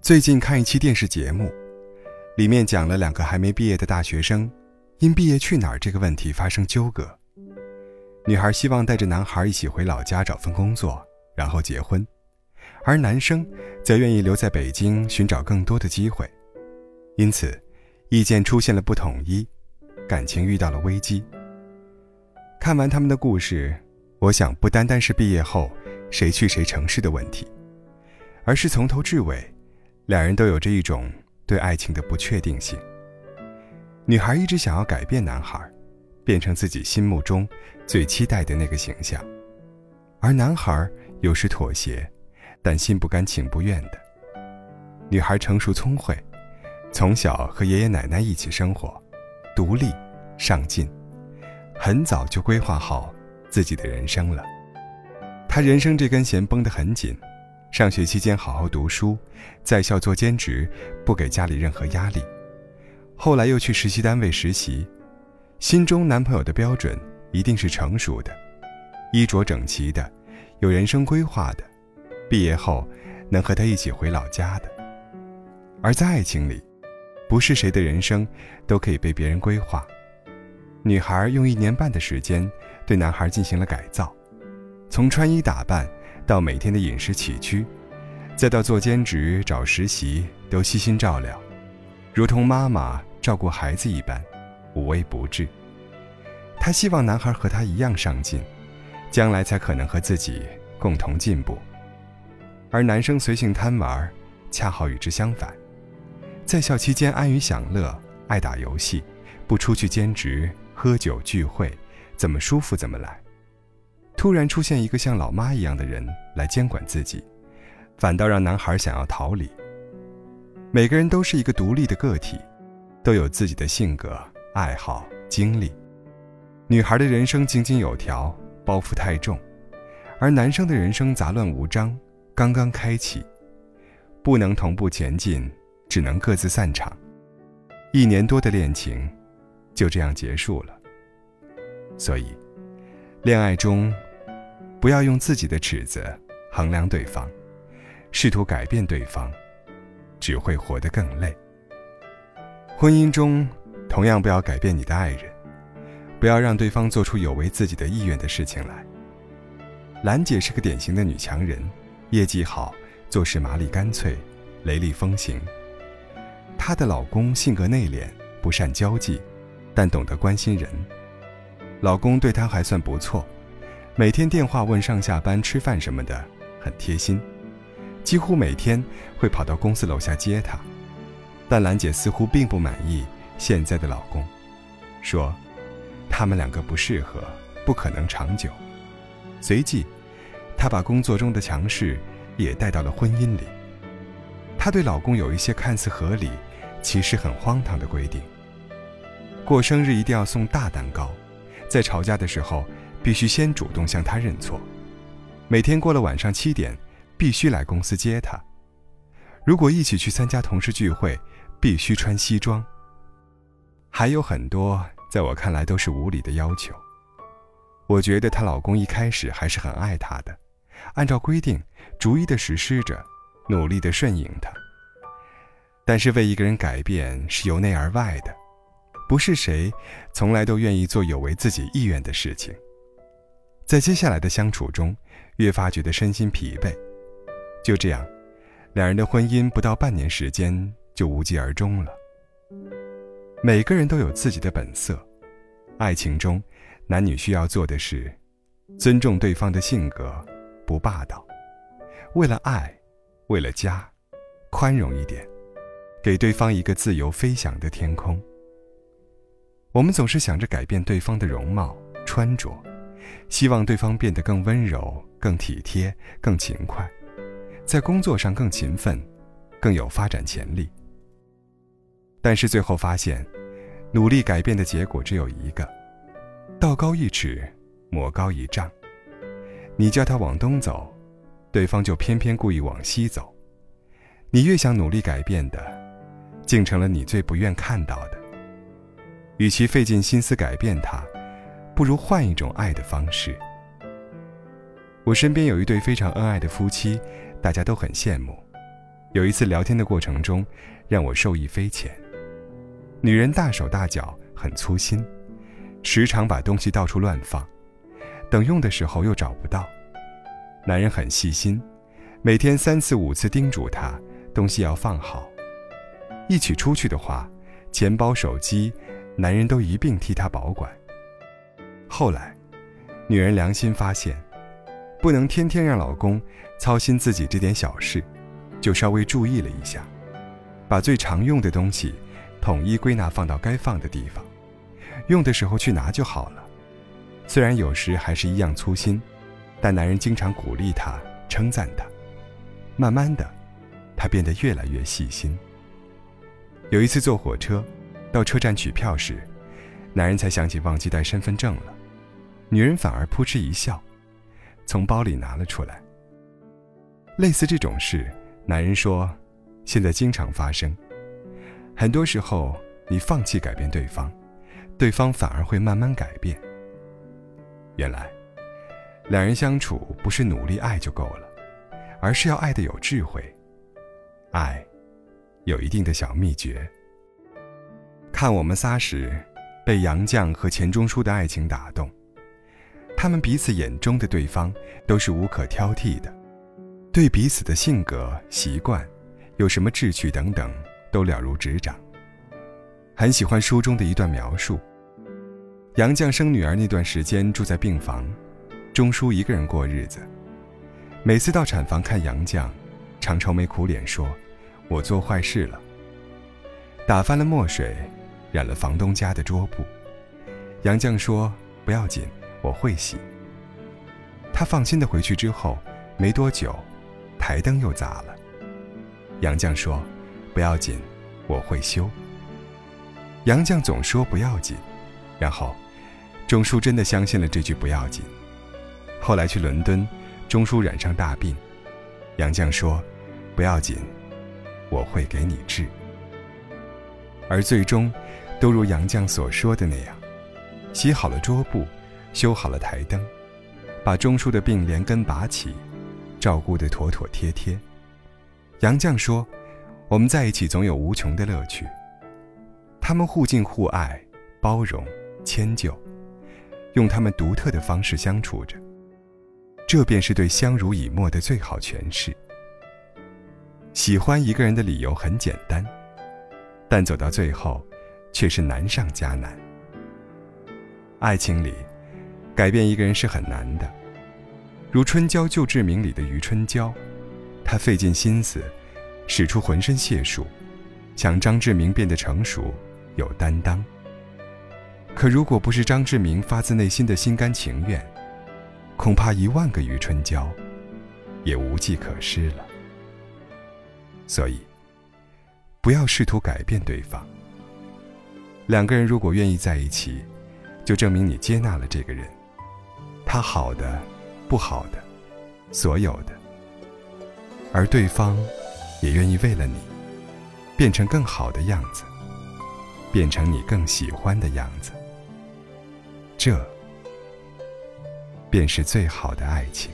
最近看一期电视节目，里面讲了两个还没毕业的大学生，因毕业去哪儿这个问题发生纠葛。女孩希望带着男孩一起回老家找份工作，然后结婚，而男生则愿意留在北京寻找更多的机会，因此，意见出现了不统一，感情遇到了危机。看完他们的故事，我想不单单是毕业后谁去谁城市的问题，而是从头至尾，两人都有着一种对爱情的不确定性。女孩一直想要改变男孩，变成自己心目中最期待的那个形象，而男孩有时妥协，但心不甘情不愿的。女孩成熟聪慧，从小和爷爷奶奶一起生活，独立上进。很早就规划好自己的人生了。他人生这根弦绷得很紧，上学期间好好读书，在校做兼职，不给家里任何压力。后来又去实习单位实习，心中男朋友的标准一定是成熟的，衣着整齐的，有人生规划的，毕业后能和他一起回老家的。而在爱情里，不是谁的人生都可以被别人规划。女孩用一年半的时间对男孩进行了改造，从穿衣打扮到每天的饮食起居，再到做兼职找实习，都悉心照料，如同妈妈照顾孩子一般，无微不至。她希望男孩和她一样上进，将来才可能和自己共同进步。而男生随性贪玩，恰好与之相反，在校期间安于享乐，爱打游戏，不出去兼职。喝酒聚会，怎么舒服怎么来。突然出现一个像老妈一样的人来监管自己，反倒让男孩想要逃离。每个人都是一个独立的个体，都有自己的性格、爱好、经历。女孩的人生井井有条，包袱太重；而男生的人生杂乱无章，刚刚开启，不能同步前进，只能各自散场。一年多的恋情。就这样结束了。所以，恋爱中，不要用自己的尺子衡量对方，试图改变对方，只会活得更累。婚姻中，同样不要改变你的爱人，不要让对方做出有违自己的意愿的事情来。兰姐是个典型的女强人，业绩好，做事麻利干脆，雷厉风行。她的老公性格内敛，不善交际。但懂得关心人，老公对她还算不错，每天电话问上下班、吃饭什么的，很贴心，几乎每天会跑到公司楼下接她。但兰姐似乎并不满意现在的老公，说他们两个不适合，不可能长久。随即，她把工作中的强势也带到了婚姻里。她对老公有一些看似合理，其实很荒唐的规定。过生日一定要送大蛋糕，在吵架的时候必须先主动向他认错。每天过了晚上七点，必须来公司接他。如果一起去参加同事聚会，必须穿西装。还有很多在我看来都是无理的要求。我觉得她老公一开始还是很爱她的，按照规定逐一的实施着，努力的顺应她。但是为一个人改变是由内而外的。不是谁，从来都愿意做有违自己意愿的事情。在接下来的相处中，越发觉得身心疲惫。就这样，两人的婚姻不到半年时间就无疾而终了。每个人都有自己的本色，爱情中，男女需要做的是，尊重对方的性格，不霸道。为了爱，为了家，宽容一点，给对方一个自由飞翔的天空。我们总是想着改变对方的容貌、穿着，希望对方变得更温柔、更体贴、更勤快，在工作上更勤奋，更有发展潜力。但是最后发现，努力改变的结果只有一个：道高一尺，魔高一丈。你叫他往东走，对方就偏偏故意往西走。你越想努力改变的，竟成了你最不愿看到的。与其费尽心思改变他，不如换一种爱的方式。我身边有一对非常恩爱的夫妻，大家都很羡慕。有一次聊天的过程中，让我受益匪浅。女人大手大脚，很粗心，时常把东西到处乱放，等用的时候又找不到。男人很细心，每天三次五次叮嘱她东西要放好。一起出去的话，钱包、手机，男人都一并替她保管。后来，女人良心发现，不能天天让老公操心自己这点小事，就稍微注意了一下，把最常用的东西统一归纳放到该放的地方，用的时候去拿就好了。虽然有时还是一样粗心，但男人经常鼓励她、称赞她，慢慢的，她变得越来越细心。有一次坐火车，到车站取票时，男人才想起忘记带身份证了，女人反而扑哧一笑，从包里拿了出来。类似这种事，男人说，现在经常发生。很多时候，你放弃改变对方，对方反而会慢慢改变。原来，两人相处不是努力爱就够了，而是要爱的有智慧，爱。有一定的小秘诀。看我们仨时，被杨绛和钱钟书的爱情打动，他们彼此眼中的对方都是无可挑剔的，对彼此的性格、习惯、有什么志趣等等都了如指掌。很喜欢书中的一段描述：杨绛生女儿那段时间住在病房，钟书一个人过日子，每次到产房看杨绛，常愁眉苦脸说。我做坏事了，打翻了墨水，染了房东家的桌布。杨绛说：“不要紧，我会洗。”他放心的回去之后，没多久，台灯又砸了。杨绛说：“不要紧，我会修。”杨绛总说不要紧，然后，钟书真的相信了这句不要紧。后来去伦敦，钟书染上大病，杨绛说：“不要紧。”我会给你治，而最终，都如杨绛所说的那样，洗好了桌布，修好了台灯，把钟书的病连根拔起，照顾得妥妥帖帖。杨绛说：“我们在一起总有无穷的乐趣。”他们互敬互爱，包容迁就，用他们独特的方式相处着，这便是对相濡以沫的最好诠释。喜欢一个人的理由很简单，但走到最后，却是难上加难。爱情里，改变一个人是很难的。如《春娇救志明》里的余春娇，她费尽心思，使出浑身解数，想张志明变得成熟、有担当。可如果不是张志明发自内心的心甘情愿，恐怕一万个余春娇，也无计可施了。所以，不要试图改变对方。两个人如果愿意在一起，就证明你接纳了这个人，他好的、不好的、所有的，而对方也愿意为了你，变成更好的样子，变成你更喜欢的样子。这，便是最好的爱情。